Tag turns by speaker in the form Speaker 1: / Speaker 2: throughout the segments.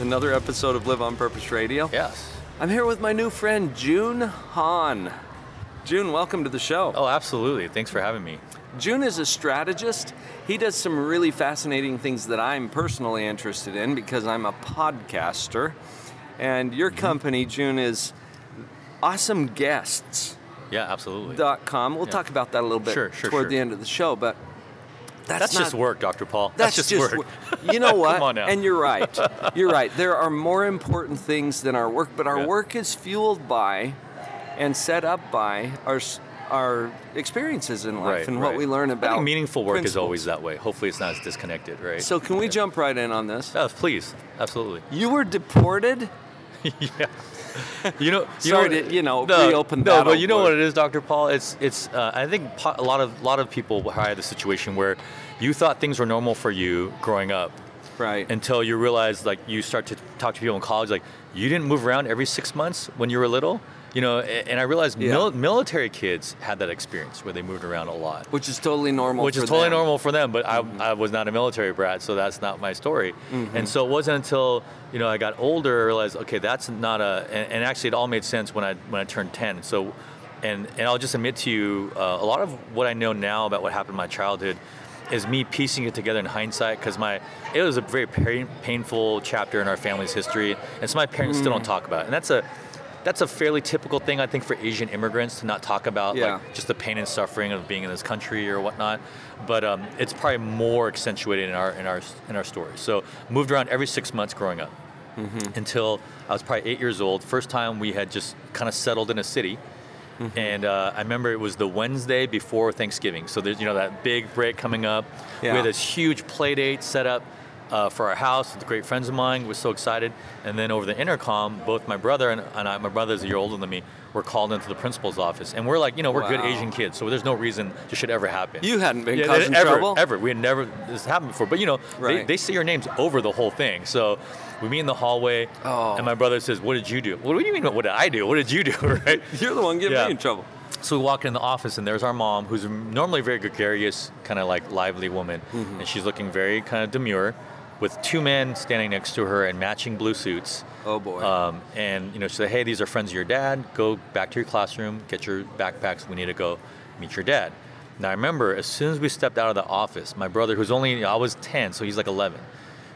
Speaker 1: Another episode of Live on Purpose Radio.
Speaker 2: Yes.
Speaker 1: I'm here with my new friend, Joon Han. Joon, welcome to the show.
Speaker 2: Oh, absolutely. Thanks for having me.
Speaker 1: Joon is a strategist. He does some really fascinating things that I'm personally interested in because I'm a podcaster. And your
Speaker 2: Mm-hmm.
Speaker 1: company, Joon, is Awesome Guests.
Speaker 2: Yeah, absolutely.
Speaker 1: Dot com. We'll
Speaker 2: Yeah.
Speaker 1: talk about that a little bit
Speaker 2: Sure, sure,
Speaker 1: toward
Speaker 2: sure.
Speaker 1: the end of the show, but that's,
Speaker 2: That's
Speaker 1: not,
Speaker 2: just work, Dr. Paul.
Speaker 1: That's,
Speaker 2: just,
Speaker 1: just
Speaker 2: work.
Speaker 1: wo- You know what?
Speaker 2: Come on now.
Speaker 1: And you're right. You're right. There are more important things than our work, but our
Speaker 2: Yeah.
Speaker 1: work is fueled by and set up by our our experiences in life
Speaker 2: right,
Speaker 1: and what we learn
Speaker 2: I
Speaker 1: about.
Speaker 2: think meaningful work is always that way. Hopefully, it's not as disconnected, right?
Speaker 1: So can we
Speaker 2: Yeah.
Speaker 1: jump right in on this?
Speaker 2: Yes, please. Absolutely.
Speaker 1: You were deported.
Speaker 2: yeah. You know, you
Speaker 1: Sorry
Speaker 2: know,
Speaker 1: to, you know,
Speaker 2: no,
Speaker 1: reopen
Speaker 2: no, but you know what it is, Dr. Paul. It's it's. Uh, I think a lot of a lot of people had the situation where you thought things were normal for you growing up,
Speaker 1: Right.
Speaker 2: until you realize like you start to talk to people in college like you didn't move around every six months when you were little you know and i realized
Speaker 1: Yeah.
Speaker 2: mil- military kids had that experience where they moved around a lot
Speaker 1: which is totally normal.
Speaker 2: which is totally
Speaker 1: them. Mm-hmm.
Speaker 2: normal for them but I, I was not a military brat so that's not my story and so it wasn't until you know i got older i realized okay that's not a and, and actually it all made sense when i when i turned 10 so and and i'll just admit to you uh, a lot of what i know now about what happened in my childhood is me piecing it together in hindsight because my it was a very pain, painful chapter in our family's history and so my parents still don't
Speaker 1: Mm.
Speaker 2: talk about it and that's a that's a fairly typical thing I think for Asian immigrants to not talk about
Speaker 1: Yeah.
Speaker 2: like just the pain and suffering of being in this country or whatnot. But um, it's probably more accentuated in our in our in our story. So moved around every six months growing up
Speaker 1: Mm-hmm.
Speaker 2: until I was probably eight years old. First time we had just kind of settled in a city.
Speaker 1: Mm-hmm.
Speaker 2: And uh, I remember it was the Wednesday before Thanksgiving. So there's you know that big break coming up.
Speaker 1: Yeah.
Speaker 2: We had this huge play date set up uh, for our house with great friends of mine. We're so excited. And then over the intercom, both my brother and, and I, my brother's a year older than me, were called into the principal's office. And we're like, you know, we're good Asian kids, so there's no reason this should ever happen.
Speaker 1: You hadn't been
Speaker 2: Yeah,
Speaker 1: causing
Speaker 2: ever,
Speaker 1: trouble.
Speaker 2: Ever. We had never, this happened before. But you know, they,
Speaker 1: Right.
Speaker 2: they say your names over the whole thing. So we meet in the hallway,
Speaker 1: Oh.
Speaker 2: and my brother says, What did you do? What do you mean, what did I do? What did you do? right?
Speaker 1: You're the one getting
Speaker 2: Yeah.
Speaker 1: me in trouble.
Speaker 2: So we walk in the office, and there's our mom, who's normally a very gregarious, kind of like lively woman,
Speaker 1: Mm-hmm.
Speaker 2: and she's looking very kind of demure, with two men standing next to her in matching blue suits.
Speaker 1: Oh boy.
Speaker 2: Um, and you know, she said, "Hey, these are friends of your dad. Go back to your classroom, get your backpacks. We need to go meet your dad." Now I remember as soon as we stepped out of the office, my brother, who's only I was 10, so he's like 11,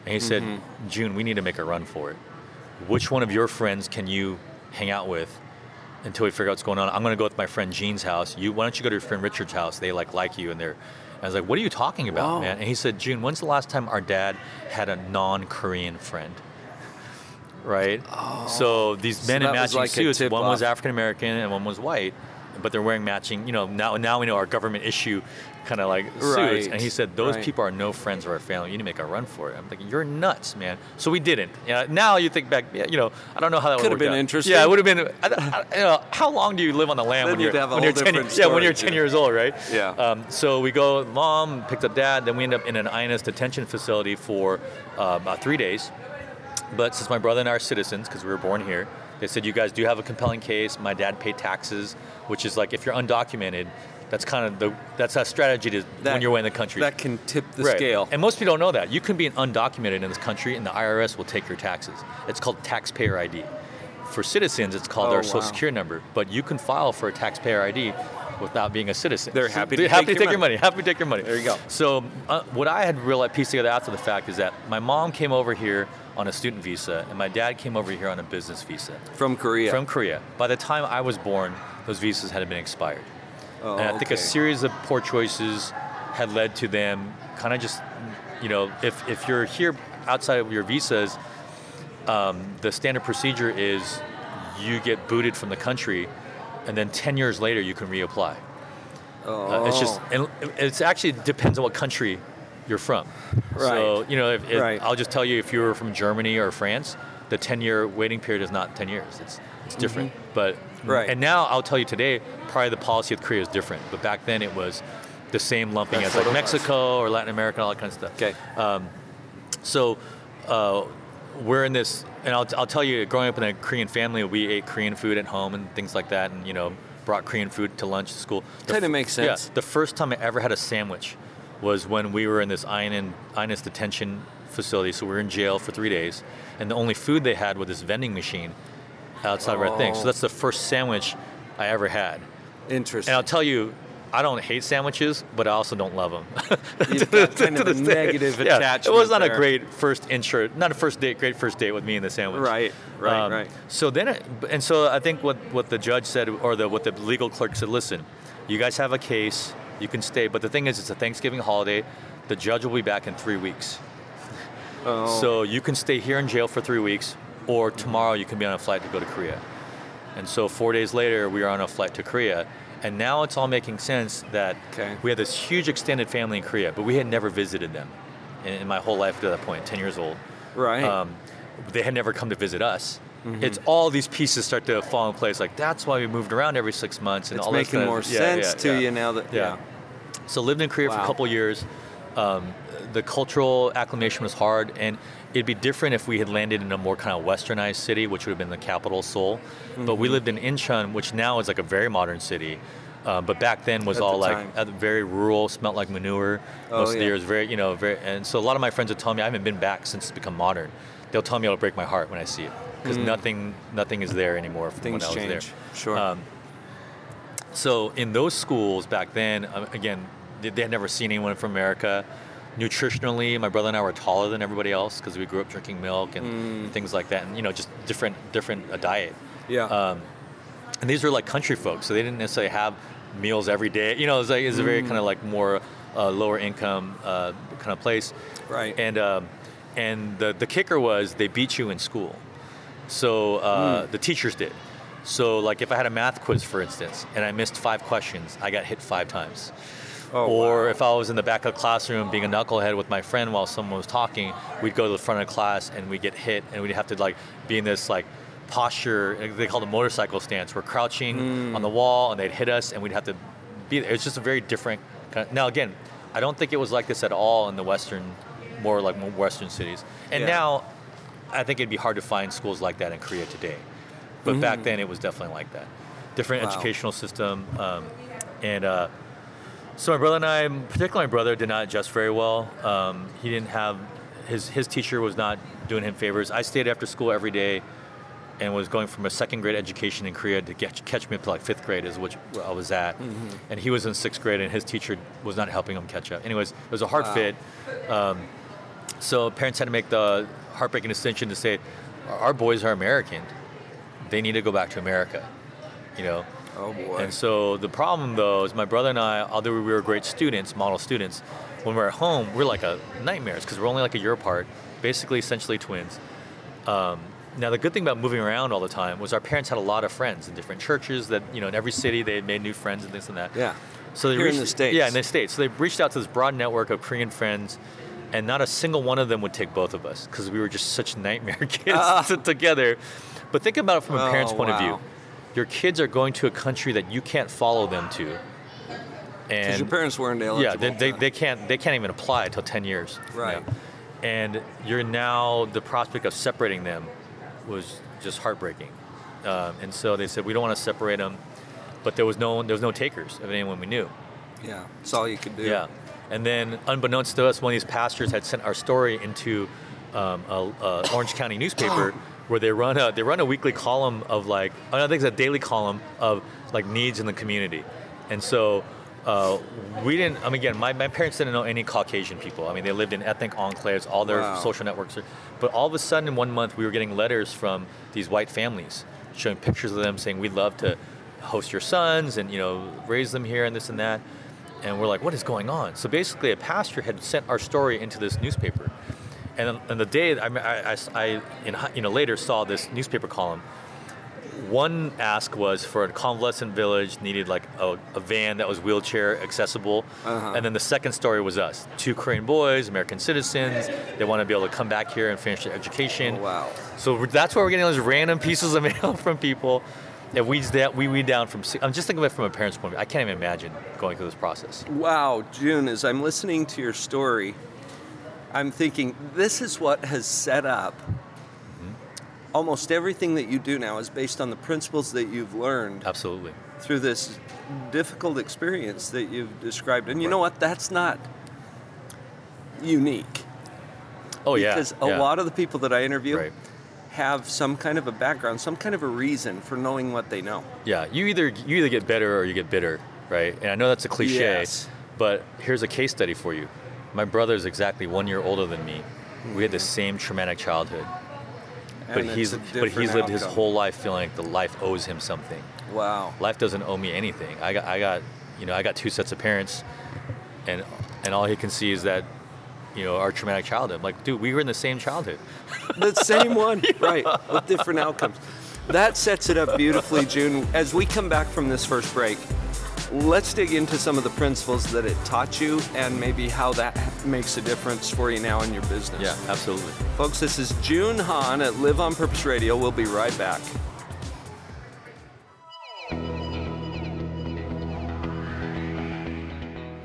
Speaker 2: and he said,
Speaker 1: Mm-hmm.
Speaker 2: "Joon, we need to make a run for it. Which one of your friends can you hang out with?" Until we figure out what's going on, I'm gonna go with my friend Jean's house. You, why don't you go to your friend Richard's house? They like like you, and they're. I was like, "What are you talking about,
Speaker 1: Wow.
Speaker 2: man?" And he said, "Joon, when's the last time our dad had a non-Korean friend?" right? so these
Speaker 1: Oh. So
Speaker 2: men in matching
Speaker 1: like
Speaker 2: suits, one was. African American and one was white, but they're wearing matching. You know, now now we know our government issue kind of like suits.
Speaker 1: Right,
Speaker 2: And he said those
Speaker 1: right.
Speaker 2: people are no friends of our family. You need to make a run for it. I'm like, you're nuts, man. So we didn't. Yeah, now you think back, yeah, you know, I don't know how that
Speaker 1: Could
Speaker 2: would
Speaker 1: have been interesting.
Speaker 2: Yeah, it would have been. I, I, you know, how long do you live on the land
Speaker 1: Then
Speaker 2: when you're when you're 10,
Speaker 1: different
Speaker 2: yeah when you're
Speaker 1: too.
Speaker 2: 10 years old, right?
Speaker 1: Yeah.
Speaker 2: Um, so we go, mom picked up dad. Then we end up in an INS detention facility for uh, about three days. But since my brother and I are citizens, because we were born here, they said, you guys do have a compelling case. My dad paid taxes, which is like if you're undocumented, that's kind of the that's a strategy to when you're away in the country.
Speaker 1: That can tip the
Speaker 2: Right.
Speaker 1: scale.
Speaker 2: And most people don't know that. You can be an undocumented in this country, and the IRS will take your taxes. It's called taxpayer ID. For citizens, it's called
Speaker 1: Oh,
Speaker 2: their social security number. But you can file for a taxpayer ID without being a citizen.
Speaker 1: They're happy to
Speaker 2: They're happy
Speaker 1: take
Speaker 2: to
Speaker 1: your
Speaker 2: take your money. Happy to take your money.
Speaker 1: There you go.
Speaker 2: So uh, what I had realized, pieced together after the fact, is that my mom came over here on a student visa, and my dad came over here on a business visa
Speaker 1: From Korea.
Speaker 2: from Korea. By the time I was born, those visas had been expired.
Speaker 1: oh,
Speaker 2: And I think
Speaker 1: okay.
Speaker 2: a series of poor choices had led to them kind of just, you know, if, if you're here outside of your visas, um, the standard procedure is you get booted from the country, and then 10 years later you can reapply.
Speaker 1: Oh.
Speaker 2: Uh, it's just, and it's actually depends on what country you're from. So, you know, if, if,
Speaker 1: Right.
Speaker 2: I'll just tell you if you were from Germany or France, the 10 year waiting period is not 10 years. It's it's different. But
Speaker 1: Mm-hmm. Right.
Speaker 2: and now I'll tell you today, probably the policy of Korea is different. But back then it was the same lumping
Speaker 1: That's
Speaker 2: as like
Speaker 1: what it was.
Speaker 2: Mexico or Latin America and all that kind of stuff.
Speaker 1: Okay.
Speaker 2: Um, So uh, we're in this, and I'll, I'll tell you, growing up in a Korean family, we ate Korean food at home and things like that, and you know, brought Korean food to lunch to school. The
Speaker 1: Kinda makes sense.
Speaker 2: Yeah, the first time I ever had a sandwich was when we were in this INN, INS detention facility. So we were in jail for three days, and the only food they had was this vending machine outside of our thing. So that's the first sandwich I ever had.
Speaker 1: Interesting.
Speaker 2: And I'll tell you, I don't hate sandwiches, but I also don't love them.
Speaker 1: You've got kind of a negative
Speaker 2: yeah,
Speaker 1: attachment.
Speaker 2: It was not
Speaker 1: there.
Speaker 2: a great first intro, not a first date, great first date with me and the sandwich.
Speaker 1: Right, right,
Speaker 2: Um,
Speaker 1: right.
Speaker 2: So then, it, and so I think what, what the judge said, or the what the legal clerk said, listen, you guys have a case, you can stay, but the thing is, it's a Thanksgiving holiday. The judge will be back in three weeks,
Speaker 1: Oh,
Speaker 2: so you can stay here in jail for three weeks, or tomorrow you can be on a flight to go to Korea. And so four days later, we are on a flight to Korea. And now it's all making sense that
Speaker 1: Okay.
Speaker 2: we had this huge extended family in Korea, but we had never visited them in, in my whole life to that point, 10 years old.
Speaker 1: right.
Speaker 2: Um, they had never come to visit us.
Speaker 1: Mm-hmm.
Speaker 2: It's all these pieces start to fall in place. Like that's why we moved around every six months and
Speaker 1: it's
Speaker 2: all
Speaker 1: making more
Speaker 2: Yeah,
Speaker 1: sense
Speaker 2: yeah,
Speaker 1: to
Speaker 2: yeah.
Speaker 1: you now that
Speaker 2: Yeah. So lived in Korea for a couple years. Um, the cultural acclimation was hard, and it'd be different if we had landed in a more kind of westernized city, which would have been the capital, Seoul. But
Speaker 1: Mm-hmm.
Speaker 2: we lived in Incheon, which now is like a very modern city. Um, but back then was
Speaker 1: At
Speaker 2: all
Speaker 1: the
Speaker 2: like uh, very rural, smelled like manure
Speaker 1: Oh,
Speaker 2: most of the years. Very, you know, very. And so a lot of my friends would tell me I haven't been back since it's become modern. They'll tell me it'll break my heart when I see it because nothing, nothing is there anymore from.
Speaker 1: Things
Speaker 2: when I was
Speaker 1: change.
Speaker 2: there.
Speaker 1: Sure.
Speaker 2: Um, so in those schools back then, um, again, they, had never seen anyone from America. Nutritionally, my brother and I were taller than everybody else because we grew up drinking milk and
Speaker 1: Mm.
Speaker 2: things like that, and you know, just different, different uh, diet.
Speaker 1: yeah.
Speaker 2: Um, and these were like country folks, so they didn't necessarily have meals every day. You know, it's like it's a
Speaker 1: Mm.
Speaker 2: very kind of like more uh, lower income uh, kind of place.
Speaker 1: Right.
Speaker 2: And um, and the the kicker was they beat you in school, so uh,
Speaker 1: Mm.
Speaker 2: the teachers did. So like if I had a math quiz, for instance, and I missed five questions, I got hit five times.
Speaker 1: Oh,
Speaker 2: or
Speaker 1: wow.
Speaker 2: if I was in the back of the classroom being a knucklehead with my friend while someone was talking, we'd go to the front of the class and we'd get hit and we'd have to like be in this like posture, they call it a motorcycle stance. We're crouching
Speaker 1: Mm.
Speaker 2: on the wall and they'd hit us and we'd have to be there. It's just a very different kind of, now again, I don't think it was like this at all in the Western, more like more Western cities. And
Speaker 1: Yeah.
Speaker 2: now I think it'd be hard to find schools like that in Korea today. But back then it was definitely like that. Different.
Speaker 1: Wow.
Speaker 2: educational system. Um, and uh, so my brother and I, particularly my brother, did not adjust very well. Um, he didn't have his his teacher was not doing him favors. I stayed after school every day, and was going from a second grade education in Korea to get, catch me up to like fifth grade is which I was at,
Speaker 1: Mm-hmm.
Speaker 2: and he was in sixth grade, and his teacher was not helping him catch up. Anyways, it was a hard
Speaker 1: Wow.
Speaker 2: fit. Um, so parents had to make the heartbreaking decision to say, our boys are American. They need to go back to America. You know,
Speaker 1: oh boy.
Speaker 2: and so the problem though is my brother and I, although we were great students, model students, when we're at home, we're like a nightmares because we're only like a year apart, basically essentially twins. Um, now the good thing about moving around all the time was our parents had a lot of friends in different churches that you know in every city they had made new friends and things and that.
Speaker 1: yeah.
Speaker 2: So they
Speaker 1: Here in
Speaker 2: reached,
Speaker 1: the States.
Speaker 2: Yeah, in the states. So they reached out to this broad network of Korean friends, and not a single one of them would take both of us because we were just such nightmare kids
Speaker 1: Ah.
Speaker 2: together. But think about it from a
Speaker 1: Oh,
Speaker 2: parent's point of view. Your kids are going to a country that you can't follow them to,
Speaker 1: Because your parents weren't eligible.
Speaker 2: yeah, they, they, they can't they can't even apply until ten years. you
Speaker 1: Right.
Speaker 2: know. And you're now the prospect of separating them was just heartbreaking. Um, and so they said we don't want to separate them, but there was no there was no takers of anyone we knew.
Speaker 1: yeah. That's all you could do.
Speaker 2: Yeah. And then, unbeknownst to us, one of these pastors had sent our story into um, a, a Orange County newspaper, where they run a they run a weekly column of like I think it's a daily column of like needs in the community, and so. Uh, we didn't. I mean, again, my, my parents didn't know any Caucasian people. I mean, they lived in ethnic enclaves. All their
Speaker 1: Wow.
Speaker 2: social networks. Are, but all of a sudden, in one month, we were getting letters from these white families showing pictures of them, saying we'd love to host your sons and you know raise them here and this and that and we're like, what is going on? So basically, a pastor had sent our story into this newspaper, and on the day I, I, I, I in, you know later saw this newspaper column one ask was for a convalescent village needed like a, a van that was wheelchair accessible,
Speaker 1: Uh-huh.
Speaker 2: and then the second story was us, two Korean boys, American citizens. They want to be able to come back here and finish their education.
Speaker 1: Oh, Wow.
Speaker 2: So that's why we're getting those random pieces of mail from people. And we that we weed down from. I'm just thinking of it from a parent's point of view. I can't even imagine going through this process.
Speaker 1: Wow, June, as I'm listening to your story, I'm thinking this is what has set up almost everything that you do now is based on the principles that you've learned
Speaker 2: Absolutely.
Speaker 1: through this difficult experience that you've described. And you know what? That's not unique.
Speaker 2: Oh yeah.
Speaker 1: Because a
Speaker 2: yeah.
Speaker 1: lot of the people that I interview
Speaker 2: Right.
Speaker 1: have some kind of a background, some kind of a reason for knowing what they know.
Speaker 2: Yeah, you either you either get better or you get bitter, right? And I know that's a cliche,
Speaker 1: Yes.
Speaker 2: but here's a case study for you. My brother is exactly one year older than me. We had the same traumatic childhood, but
Speaker 1: And it's
Speaker 2: he's but he's lived his whole life feeling like the life owes him something.
Speaker 1: Wow.
Speaker 2: Life doesn't owe me anything. I got I got you know I got two sets of parents, and and all he can see is that. You know, our traumatic childhood. I'm like, dude, we were in the same childhood.
Speaker 1: The same one, right, with different outcomes. That sets it up beautifully, Joon. As we come back from this first break, let's dig into some of the principles that it taught you and maybe how that makes a difference for you now in your business.
Speaker 2: Yeah, absolutely.
Speaker 1: Folks, this is Joon Han at Live on Purpose Radio. We'll be right back.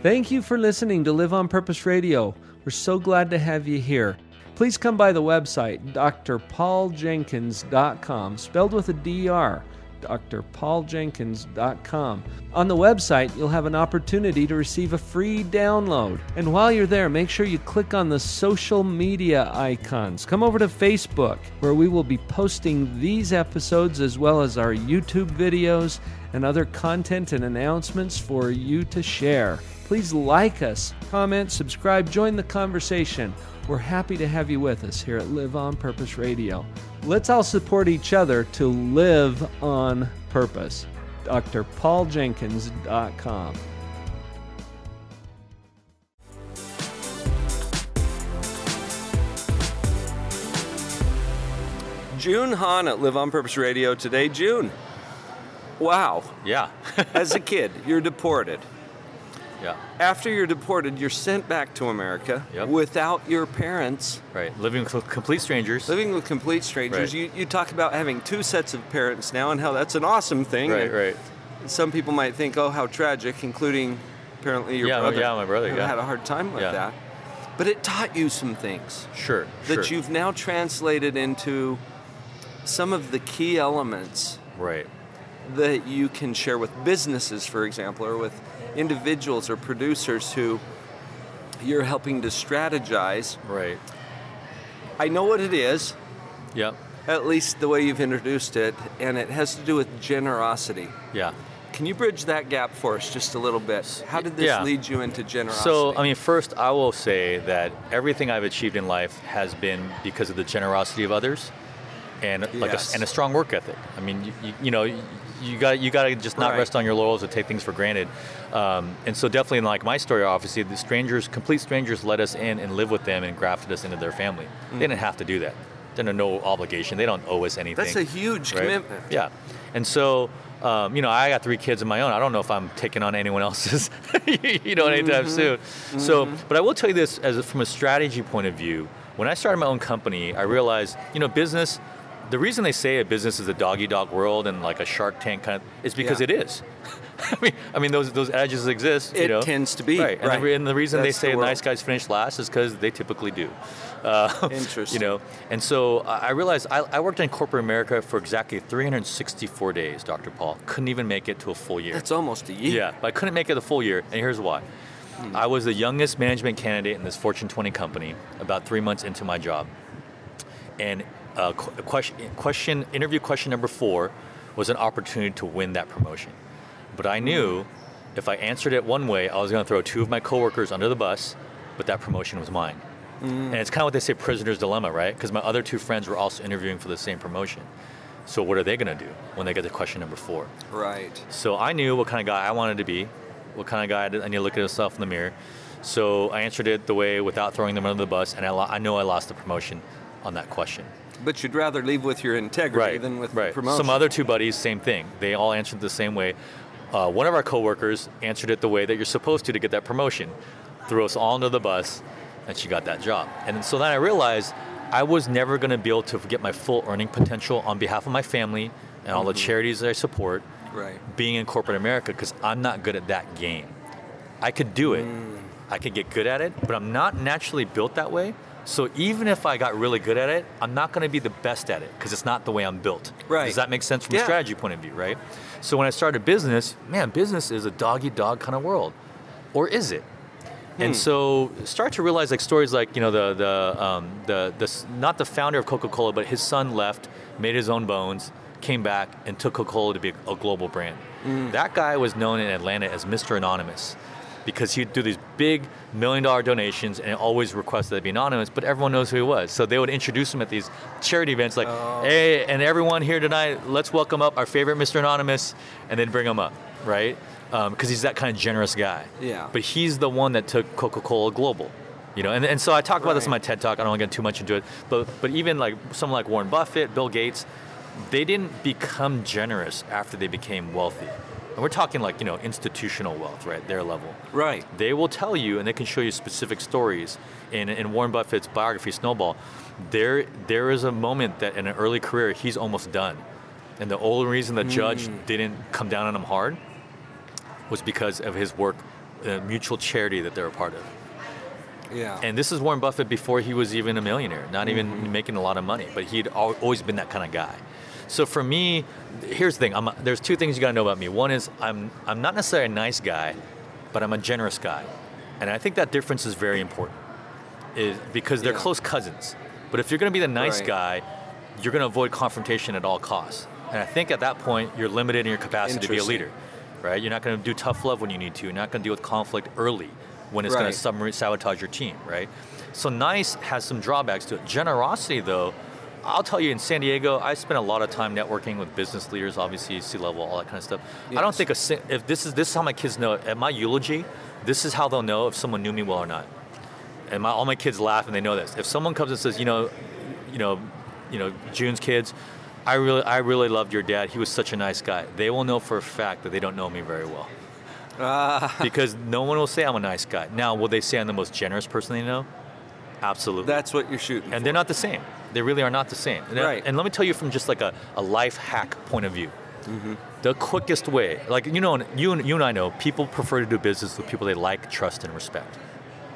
Speaker 3: Thank you for listening to Live on Purpose Radio. We're so glad to have you here. Please come by the website, drpauljenkins.com, spelled with a DR, drpauljenkins.com. On the website, you'll have an opportunity to receive a free download. And while you're there, make sure you click on the social media icons. Come over to Facebook, where we will be posting these episodes as well as our YouTube videos and other content and announcements for you to share. Please like us, comment, subscribe, join the conversation. We're happy to have you with us here at Live on Purpose Radio. Let's all support each other to live on purpose. drpauljenkins.com.
Speaker 1: Joon Han at Live on Purpose Radio today. Joon, wow.
Speaker 2: Yeah.
Speaker 1: As a kid, you're deported.
Speaker 2: Yeah.
Speaker 1: After you're deported, you're sent back to America
Speaker 2: Yep.
Speaker 1: without your parents,
Speaker 2: Right. Living with complete strangers.
Speaker 1: living with complete strangers.
Speaker 2: Right.
Speaker 1: You, you talk about having two sets of parents now and how that's an awesome thing.
Speaker 2: Right,
Speaker 1: And
Speaker 2: right.
Speaker 1: Some people might think, oh, how tragic, including apparently your
Speaker 2: Yeah,
Speaker 1: brother.
Speaker 2: yeah, my brother, yeah.
Speaker 1: had a hard time with
Speaker 2: Yeah.
Speaker 1: that. But it taught you some things
Speaker 2: Sure.
Speaker 1: that
Speaker 2: sure.
Speaker 1: you've now translated into some of the key elements
Speaker 2: Right.
Speaker 1: That you can share with businesses, for example, or with individuals or producers who you're helping to strategize.
Speaker 2: Right.
Speaker 1: I know what it is,
Speaker 2: Yep.
Speaker 1: at least the way you've introduced it, and it has to do with generosity.
Speaker 2: Yeah.
Speaker 1: Can you bridge that gap for us just a little bit? How did this
Speaker 2: Yeah.
Speaker 1: lead you into generosity?
Speaker 2: So, I mean, first, I will say that everything I've achieved in life has been because of the generosity of others, and like a, and a strong work ethic. I mean, you, you, you know, you, you got you got to just not
Speaker 1: Right.
Speaker 2: rest on your laurels or take things for granted. Um, and so, definitely, in like my story, obviously, the strangers, complete strangers, let us in and live with them and grafted us into their family. They didn't have to do that. They're no obligation. They don't owe us anything.
Speaker 1: That's a huge
Speaker 2: right?
Speaker 1: commitment.
Speaker 2: Yeah, and so um, you know, I got three kids of my own. I don't know if I'm taking on anyone else's, you know, anytime soon. So, but I will tell you this, as a, from a strategy point of view, when I started my own company, I realized, you know, business. The reason they say a business is a doggy dog world and like a Shark Tank kind of is because
Speaker 1: Yeah.
Speaker 2: it is. I mean, I mean those those edges exist.
Speaker 1: It
Speaker 2: you know?
Speaker 1: tends to be,
Speaker 2: right. And,
Speaker 1: right.
Speaker 2: the, and the reason
Speaker 1: That's
Speaker 2: they say
Speaker 1: world.
Speaker 2: nice guys finish last is because they typically do. Uh,
Speaker 1: Interesting.
Speaker 2: You know, and so I realized I, I worked in corporate America for exactly 364 days, Dr. Paul. Couldn't even make it to a full year.
Speaker 1: That's almost a year.
Speaker 2: Yeah, but I couldn't make it a full year, and here's why. I was the youngest management candidate in this Fortune 20 company about three months into my job. And uh, question, question, interview question number four was an opportunity to win that promotion. But I knew if I answered it one way, I was going to throw two of my coworkers under the bus, but that promotion was mine. And it's kind of what they say prisoner's dilemma, right? Because my other two friends were also interviewing for the same promotion. So what are they going to do when they get to question number four?
Speaker 1: Right.
Speaker 2: So I knew what kind of guy I wanted to be, what kind of guy I did- I need to look at myself in the mirror. So I answered it the way without throwing them under the bus, and I, lo- I know I lost the promotion on that question.
Speaker 1: But you'd rather leave with your integrity than with
Speaker 2: right.
Speaker 1: promotion.
Speaker 2: Some other two buddies, same thing. They all answered the same way. Uh, one of our coworkers answered it the way that you're supposed to to get that promotion, threw us all under the bus, and she got that job. And so then I realized I was never going to be able to get my full earning potential on behalf of my family and all the
Speaker 1: Mm-hmm.
Speaker 2: charities that I support
Speaker 1: right.
Speaker 2: being in corporate America because I'm not good at that game. I could do it,
Speaker 1: Mm.
Speaker 2: I could get good at it, but I'm not naturally built that way. So even if I got really good at it, I'm not going to be the best at it because it's not the way I'm built.
Speaker 1: Right.
Speaker 2: Does that make sense from
Speaker 1: Yeah.
Speaker 2: a strategy point of view, right? So when I started business, man, business is a doggy dog kind of world, or is it?
Speaker 1: Hmm.
Speaker 2: And so start to realize like stories like you know the the um, the the not the founder of Coca Cola, but his son left, made his own bones, came back and took Coca Cola to be a, global brand.
Speaker 1: Hmm.
Speaker 2: That guy was known in Atlanta as Mr. Anonymous because he'd do these big million dollar donations and always request that it be anonymous, but everyone knows who he was. So they would introduce him at these charity events like,
Speaker 1: Oh.
Speaker 2: hey, and everyone here tonight, let's welcome up our favorite Mr. Anonymous, and then bring him up, right? Um, because he's that kind of generous guy.
Speaker 1: Yeah.
Speaker 2: But he's the one that took Coca-Cola global. You know, and, and so I talk about this in my TED talk. I don't want to get too much into it, but but even like someone like Warren Buffett, Bill Gates, they didn't become generous after they became wealthy. And we're talking like you know institutional wealth, right? Their level.
Speaker 1: Right.
Speaker 2: They will tell you, and they can show you specific stories. In, in Warren Buffett's biography, Snowball, there there is a moment that in an early career he's almost done, and the only reason the judge didn't come down on him hard was because of his work, uh, mutual charity that they're a part of.
Speaker 1: Yeah.
Speaker 2: And this is Warren Buffett before he was even a millionaire, not even
Speaker 1: Mm-hmm.
Speaker 2: making a lot of money, but he'd al- always been that kind of guy. So for me, here's the thing: I'm a, there's two things you got to know about me. One is I'm I'm not necessarily a nice guy, but I'm a generous guy, and I think that difference is very important, is because they're
Speaker 1: Yeah.
Speaker 2: close cousins. But if you're going to be the nice
Speaker 1: Right.
Speaker 2: guy, you're going to avoid confrontation at all costs. And I think at that point you're limited in your capacity to be a leader, right? You're not going to do tough love when you need to. You're not going to deal with conflict early when it's going to sabotage your team, right? So nice has some drawbacks to it. Generosity, though, I'll tell you, in San Diego, I spent a lot of time networking with business leaders, obviously C level, all that kind of stuff. I don't think a if this is this is how my kids know at my eulogy, this is how they'll know if someone knew me well or not. And my, all my kids laugh and they know this. If someone comes and says, you know, you know, you know, Joon's kids, I really, I really loved your dad. He was such a nice guy. They will know for a fact that they don't know me very well
Speaker 1: Ah,
Speaker 2: because no one will say I'm a nice guy. Now, will they say I'm the most generous person they know? Absolutely.
Speaker 1: that's what you're shooting.
Speaker 2: and
Speaker 1: for.
Speaker 2: they're not the same. They really are not the same. And,
Speaker 1: Right.
Speaker 2: and let me tell you from just like a, a life hack point of view.
Speaker 1: Mm-hmm.
Speaker 2: The quickest way, like you know, you and you and I know, people prefer to do business with people they like, trust, and respect.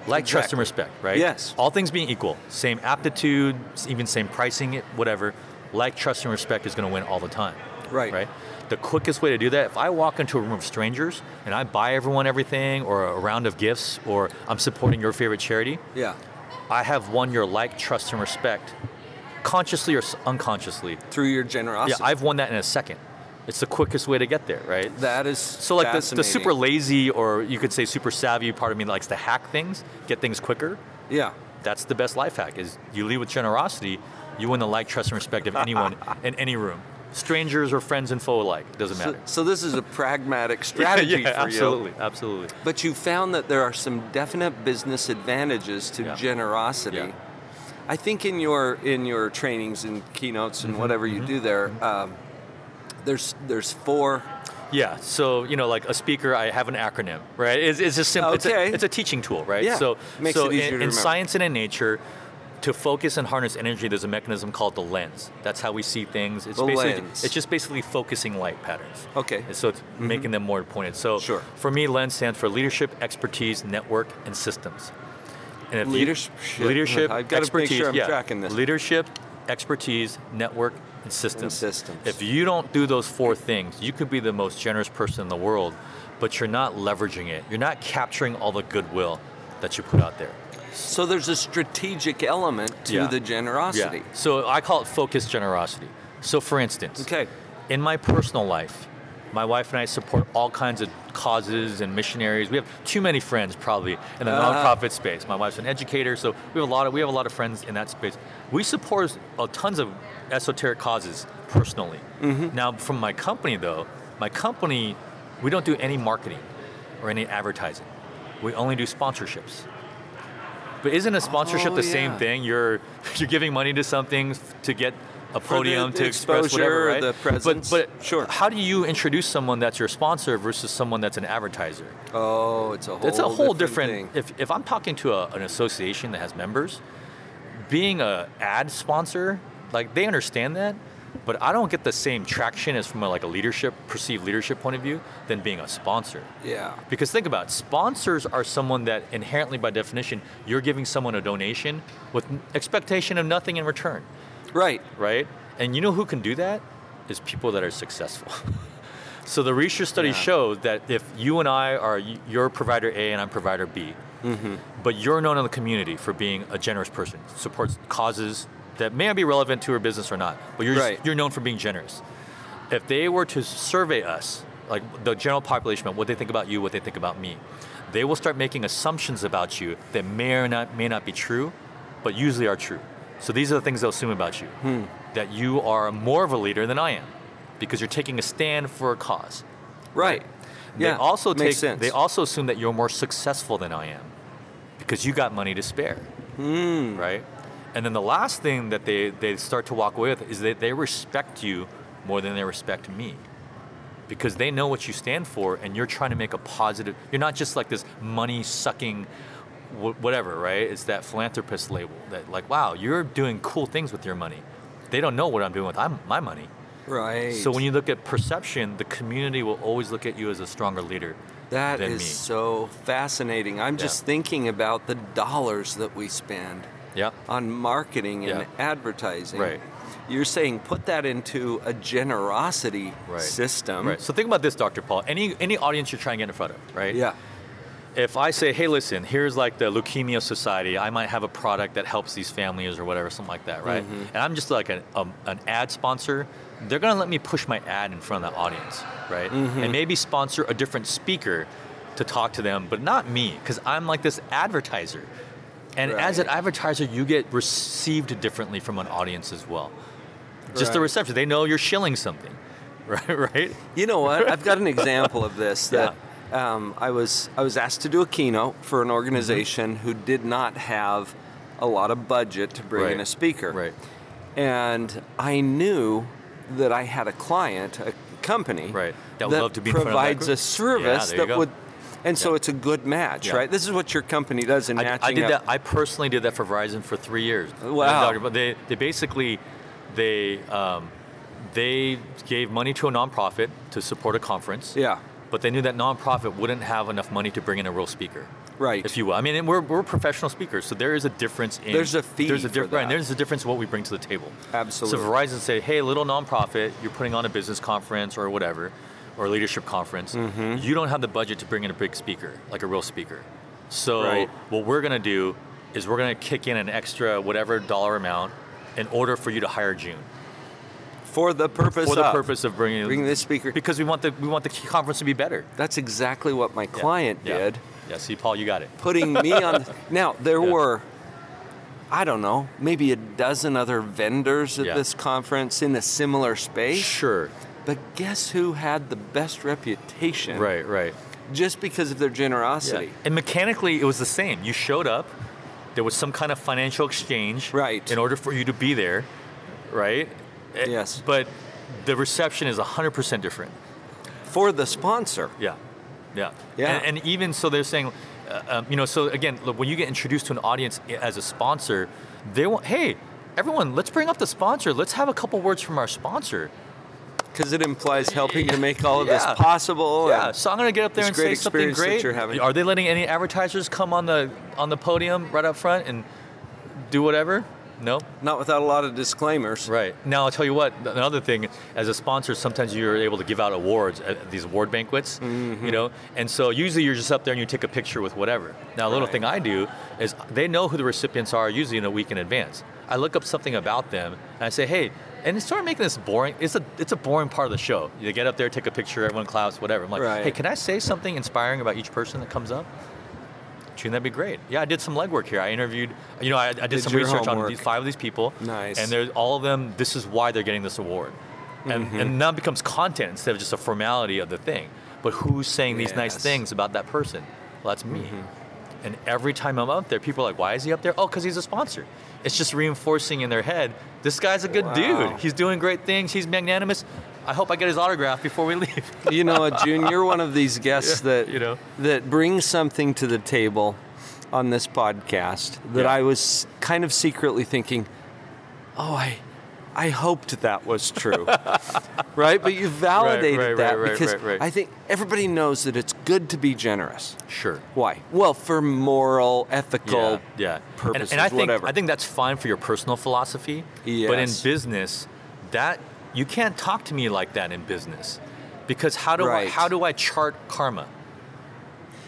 Speaker 2: Like, trust, and respect, right?
Speaker 1: Yes.
Speaker 2: All things being equal, same aptitude, even same pricing, whatever. Like, trust, and respect is going to win all the time.
Speaker 1: Right.
Speaker 2: Right. The quickest way to do that, if I walk into a room of strangers and I buy everyone everything, or a round of gifts, or I'm supporting your favorite charity,
Speaker 1: yeah.
Speaker 2: I have won your like, trust, and respect, consciously or unconsciously.
Speaker 1: Through your generosity. Yeah.
Speaker 2: I've won that in a second. It's the quickest way to get there, right?
Speaker 1: that is
Speaker 2: So like the, the super lazy or you could say super savvy part of me that likes to hack things, get things quicker.
Speaker 1: Yeah.
Speaker 2: That's the best life hack is you lead with generosity, you win the like, trust, and respect of anyone in any room. Strangers or friends and foe alike, doesn't matter.
Speaker 1: so this is a pragmatic strategy
Speaker 2: yeah,
Speaker 1: for
Speaker 2: absolutely,
Speaker 1: you.
Speaker 2: absolutely.
Speaker 1: But you found that there are some definite business advantages to
Speaker 2: Yeah.
Speaker 1: generosity. I think in your in your trainings and keynotes
Speaker 2: Mm-hmm,
Speaker 1: and whatever you do there, um, there's there's four.
Speaker 2: Yeah, so you know, like a speaker, I have an acronym, right? It's, it's just simple. It's,
Speaker 1: Okay.
Speaker 2: a, it's a teaching tool, right?
Speaker 1: Yeah,
Speaker 2: So,
Speaker 1: makes
Speaker 2: so in, in science and in nature, to focus and harness energy, there's a mechanism called the lens. That's how we see things. It's
Speaker 1: The
Speaker 2: basically
Speaker 1: lens.
Speaker 2: it's just basically focusing light patterns.
Speaker 1: Okay.
Speaker 2: And so it's making them more pointed. So
Speaker 1: Sure.
Speaker 2: for me, lens stands for leadership, expertise, network, and systems. And if you-
Speaker 1: Leadership-
Speaker 2: leadership,
Speaker 1: I've make
Speaker 2: expertise,
Speaker 1: sure I'm
Speaker 2: yeah.
Speaker 1: tracking this.
Speaker 2: Leadership, expertise, network, and systems.
Speaker 1: And systems.
Speaker 2: If you don't do those four things, you could be the most generous person in the world, but you're not leveraging it. You're not capturing all the goodwill that you put out there.
Speaker 1: So there's a strategic element to
Speaker 2: Yeah.
Speaker 1: the generosity. Yeah.
Speaker 2: So I call it focused generosity. So for instance,
Speaker 1: Okay.
Speaker 2: in my personal life, my wife and I support all kinds of causes and missionaries. We have too many friends probably in the
Speaker 1: Uh-huh.
Speaker 2: nonprofit space. My wife's an educator, so we have a lot of we have a lot of friends in that space. We support uh, tons of esoteric causes personally.
Speaker 1: Mm-hmm.
Speaker 2: Now, from my company though, my company we don't do any marketing or any advertising. We only do sponsorships. But isn't a sponsorship
Speaker 1: Oh,
Speaker 2: the same thing? You're you're giving money to something to get a
Speaker 1: the
Speaker 2: podium to express
Speaker 1: exposure,
Speaker 2: whatever, right?
Speaker 1: the presence.
Speaker 2: But but
Speaker 1: Sure.
Speaker 2: how do you introduce someone that's your sponsor versus someone that's an advertiser?
Speaker 1: Oh, it's a whole.
Speaker 2: it's a whole different.
Speaker 1: thing.
Speaker 2: if if I'm talking to a, an association that has members, being a ad sponsor, like they understand that, but I don't get the same traction as from a, like a leadership perceived leadership point of view than being a sponsor.
Speaker 1: Yeah.
Speaker 2: Because think about it, sponsors are someone that inherently by definition you're giving someone a donation with expectation of nothing in return,
Speaker 1: Right.
Speaker 2: right? And you know who can do that? Is people that are successful. so the research studies
Speaker 1: Yeah.
Speaker 2: show that if you and I are you're provider A and I'm provider B,
Speaker 1: Mm-hmm.
Speaker 2: but you're known in the community for being a generous person, supports causes that may not be relevant to your business or not, but you're
Speaker 1: Right.
Speaker 2: you're known for being generous. If they were to survey us, like the general population, what they think about you, what they think about me, they will start making assumptions about you that may or not may not be true, but usually are true. So these are the things they'll assume about you,
Speaker 1: Hmm.
Speaker 2: that you are more of a leader than I am, because you're taking a stand for a cause.
Speaker 1: Right.
Speaker 2: They
Speaker 1: yeah.
Speaker 2: also
Speaker 1: makes
Speaker 2: take.
Speaker 1: sense.
Speaker 2: They also assume that you're more successful than I am, because you got money to spare.
Speaker 1: Hmm.
Speaker 2: Right. And then the last thing that they, they start to walk away with is that they respect you more than they respect me. Because they know what you stand for and you're trying to make a positive, you're not just like this money sucking wh- whatever, right? It's that philanthropist label that like, wow, you're doing cool things with your money. They don't know what I'm doing with I'm- my money.
Speaker 1: right.
Speaker 2: So when you look at perception, the community will always look at you as a stronger leader
Speaker 1: That
Speaker 2: than
Speaker 1: is
Speaker 2: me.
Speaker 1: so fascinating. I'm just thinking about the dollars that we spend
Speaker 2: Yeah.
Speaker 1: on marketing and
Speaker 2: Yeah.
Speaker 1: advertising.
Speaker 2: Right.
Speaker 1: You're saying put that into a generosity
Speaker 2: Right.
Speaker 1: system.
Speaker 2: Right. So think about this, Dr. Paul. Any any audience you're trying to get in front of, right?
Speaker 1: Yeah.
Speaker 2: If I say, hey, listen, here's like the Leukemia Society, I might have a product that helps these families or whatever, something like that, right?
Speaker 1: Mm-hmm.
Speaker 2: And I'm just like an, um, an ad sponsor, they're gonna let me push my ad in front of the audience, right?
Speaker 1: Mm-hmm.
Speaker 2: And maybe sponsor a different speaker to talk to them, but not me, because I'm like this advertiser. And as an advertiser, you get received differently from an audience as well. Just the reception. They know you're shilling something, right? Right?
Speaker 1: You know what? I've got an example of this that um, I was I was asked to do a keynote for an organization
Speaker 2: Mm-hmm.
Speaker 1: who did not have a lot of budget to bring in a speaker.
Speaker 2: Right.
Speaker 1: And I knew that I had a client, a company,
Speaker 2: Right. That would love to be in front of that
Speaker 1: provides a service
Speaker 2: Yeah,
Speaker 1: that
Speaker 2: go.
Speaker 1: would, and so
Speaker 2: Yeah.
Speaker 1: it's a good match,
Speaker 2: Yeah.
Speaker 1: right? This is what your company does in
Speaker 2: I,
Speaker 1: matching
Speaker 2: I did
Speaker 1: up.
Speaker 2: that. I personally did that for Verizon for three years.
Speaker 1: Wow.
Speaker 2: But they they basically they um, they gave money to a nonprofit to support a conference.
Speaker 1: Yeah.
Speaker 2: But they knew that nonprofit wouldn't have enough money to bring in a real speaker.
Speaker 1: Right.
Speaker 2: If you will. I mean, we're, we're professional speakers, so there is a difference in.
Speaker 1: There's a fee
Speaker 2: There's a
Speaker 1: for
Speaker 2: difference. Right, there's a difference in what we bring to the table.
Speaker 1: Absolutely.
Speaker 2: So Verizon say, hey, little nonprofit, you're putting on a business conference or whatever, or a leadership conference.
Speaker 1: Mm-hmm.
Speaker 2: You don't have the budget to bring in a big speaker, like a real speaker. So
Speaker 1: Right.
Speaker 2: what we're gonna do is we're gonna kick in an extra whatever dollar amount in order for you to hire Joon
Speaker 1: for the purpose
Speaker 2: for the
Speaker 1: of
Speaker 2: purpose of bringing
Speaker 1: bringing this speaker.
Speaker 2: because we want the we want the conference to be better.
Speaker 1: That's exactly what my client
Speaker 2: Yeah.
Speaker 1: did.
Speaker 2: Yeah. See, Paul, you got it.
Speaker 1: putting me on. Now there
Speaker 2: Yeah.
Speaker 1: were, I don't know, maybe a dozen other vendors at this conference in a similar space.
Speaker 2: Sure.
Speaker 1: But guess who had the best reputation?
Speaker 2: Right. Right.
Speaker 1: Just because of their generosity.
Speaker 2: And mechanically, it was the same. You showed up. There was some kind of financial exchange,
Speaker 1: Right.
Speaker 2: in order for you to be there, right? Eh,
Speaker 1: Yes.
Speaker 2: But the reception is 100% different.
Speaker 1: For the sponsor.
Speaker 2: Yeah. Yeah.
Speaker 1: Yeah.
Speaker 2: And, and even so, they're saying, uh, um, you know, so again, look, when you get introduced to an audience as a sponsor, they want, hey, everyone, let's bring up the sponsor. Let's have a couple words from our sponsor.
Speaker 1: Because it implies helping to make all of
Speaker 2: Yeah.
Speaker 1: this possible.
Speaker 2: Yeah, so I'm gonna get up there and say something great. Are they letting any advertisers come on the on the podium right up front and do whatever? No.
Speaker 1: Not without a lot of disclaimers.
Speaker 2: Right. Now I'll tell you what. Another thing, as a sponsor, sometimes you're able to give out awards at these award banquets.
Speaker 1: Mm-hmm.
Speaker 2: You know, and so usually you're just up there and you take a picture with whatever. Now a little
Speaker 1: Right.
Speaker 2: thing I do is they know who the recipients are usually in a week in advance. I look up something about them and I say, hey. And it's sort of making this boring. It's a it's a boring part of the show. You get up there, take a picture, everyone claps, whatever. I'm like,
Speaker 1: Right.
Speaker 2: hey, can I say something inspiring about each person that comes up? Gene, that'd be great. Yeah, I did some legwork here. I interviewed, you know, I, I did,
Speaker 1: Did
Speaker 2: some research on these, five of these people.
Speaker 1: Nice.
Speaker 2: And there's all of them. This is why they're getting this award, and
Speaker 1: Mm-hmm.
Speaker 2: and now it becomes content instead of just a formality of the thing. But who's saying these nice things about that person? Well, that's me. And every time I'm up there, people are like, why is he up there? Oh, because he's a sponsor. It's just reinforcing in their head, this guy's a good
Speaker 1: Wow.
Speaker 2: dude. He's doing great things. He's magnanimous. I hope I get his autograph before we leave.
Speaker 1: You know Joon? You're one of these guests
Speaker 2: Yeah,
Speaker 1: that
Speaker 2: you know.
Speaker 1: that brings something to the table on this podcast that
Speaker 2: Yeah.
Speaker 1: I was kind of secretly thinking, oh, I. I hoped that was true, right? But you validated
Speaker 2: right,
Speaker 1: that
Speaker 2: right,
Speaker 1: because
Speaker 2: right, right.
Speaker 1: I think everybody knows that it's good to be generous.
Speaker 2: Sure.
Speaker 1: Why? Well, for moral, ethical.
Speaker 2: yeah, yeah.
Speaker 1: purposes,
Speaker 2: and, and I think
Speaker 1: whatever.
Speaker 2: I think that's fine for your personal philosophy. But in business, that you can't talk to me like that in business, because how do. I, how do I chart karma?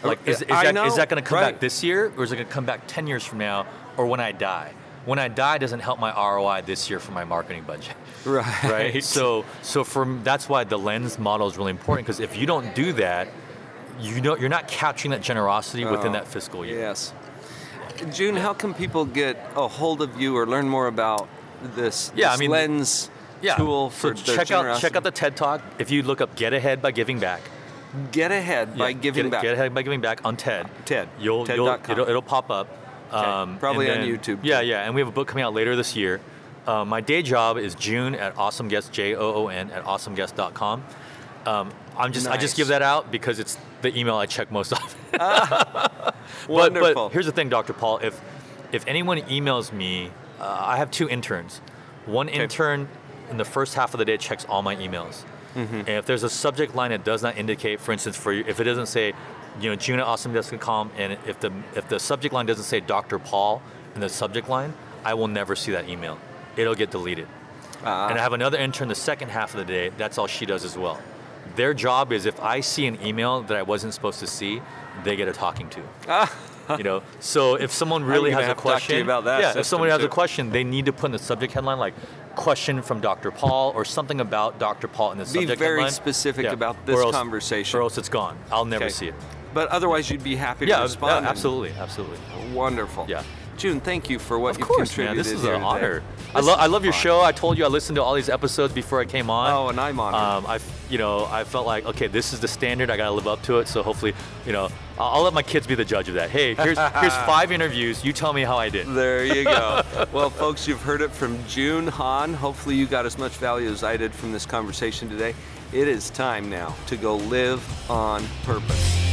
Speaker 2: Like uh, is, is
Speaker 1: I
Speaker 2: that that going to come back this year, or is it going to come back ten years from now, or when I die? When I die doesn't help my ROI this year for my marketing budget.
Speaker 1: Right.
Speaker 2: right? So, so from that's why the lens model is really important because if you don't do that, you know you're not capturing that generosity within
Speaker 1: Oh,
Speaker 2: that fiscal year.
Speaker 1: Yes. Joon, how can people get a hold of you or learn more about this,
Speaker 2: Yeah, I mean,
Speaker 1: lens
Speaker 2: Yeah.
Speaker 1: tool
Speaker 2: so
Speaker 1: for the
Speaker 2: check out check out the TED Talk. If you look up "Get Ahead by Giving Back,"
Speaker 1: Get Ahead by giving
Speaker 2: get,
Speaker 1: back.
Speaker 2: Get Ahead by Giving Back on TED.
Speaker 1: TED.
Speaker 2: You'll,
Speaker 1: TED
Speaker 2: you'll it'll, it'll pop up. Um,
Speaker 1: Probably
Speaker 2: and
Speaker 1: on YouTube,
Speaker 2: Yeah, yeah, and we have a book coming out later this year. Uh, my day job is Joon at awesomeguest J O O N at awesomeguest.com. Um, I'm just I just give that out because it's the email I check most often. But,
Speaker 1: Wonderful.
Speaker 2: but here's the thing, Dr. Paul. If if anyone emails me, uh, I have two interns. One intern in the first half of the day checks all my emails.
Speaker 1: Mm-hmm.
Speaker 2: And if there's a subject line that does not indicate, for instance, for you, if it doesn't say, you know, Joon at awesomeguest.com, and if the if the subject line doesn't say Dr. Paul in the subject line, I will never see that email. It'll get deleted.
Speaker 1: Ah.
Speaker 2: And I have another intern the second half of the day. That's all she does as well. Their job is if I see an email that I wasn't supposed to see, they get a talking to. you know, so if someone really has a
Speaker 1: have to to
Speaker 2: question,
Speaker 1: about that
Speaker 2: yeah, if someone has
Speaker 1: too.
Speaker 2: a question, they need to put in the subject headline like "question from Dr. Paul" or something about Dr. Paul in the subject.
Speaker 1: Be
Speaker 2: very
Speaker 1: specific
Speaker 2: Yeah.
Speaker 1: about this
Speaker 2: Or else-
Speaker 1: conversation.
Speaker 2: or else it's gone. I'll never
Speaker 1: Okay.
Speaker 2: see it.
Speaker 1: But otherwise, you'd be happy to
Speaker 2: Yeah,
Speaker 1: respond.
Speaker 2: yeah, absolutely, absolutely.
Speaker 1: Wonderful.
Speaker 2: Yeah.
Speaker 1: Joon, thank you for what
Speaker 2: Of
Speaker 1: you've
Speaker 2: course, man. This is an
Speaker 1: today.
Speaker 2: honor. I, lo- I love your show. I told you I listened to all these episodes before I came on.
Speaker 1: Oh, and I'm honored.
Speaker 2: Um, I, you know, I felt like okay, this is the standard. I got to live up to it. So hopefully, you know, I'll, I'll let my kids be the judge of that. Hey, here's here's five interviews. You tell me how I did.
Speaker 1: There you go. well, folks, you've heard it from Joon Han. Hopefully, you got as much value as I did from this conversation today. It is time now to go live on purpose.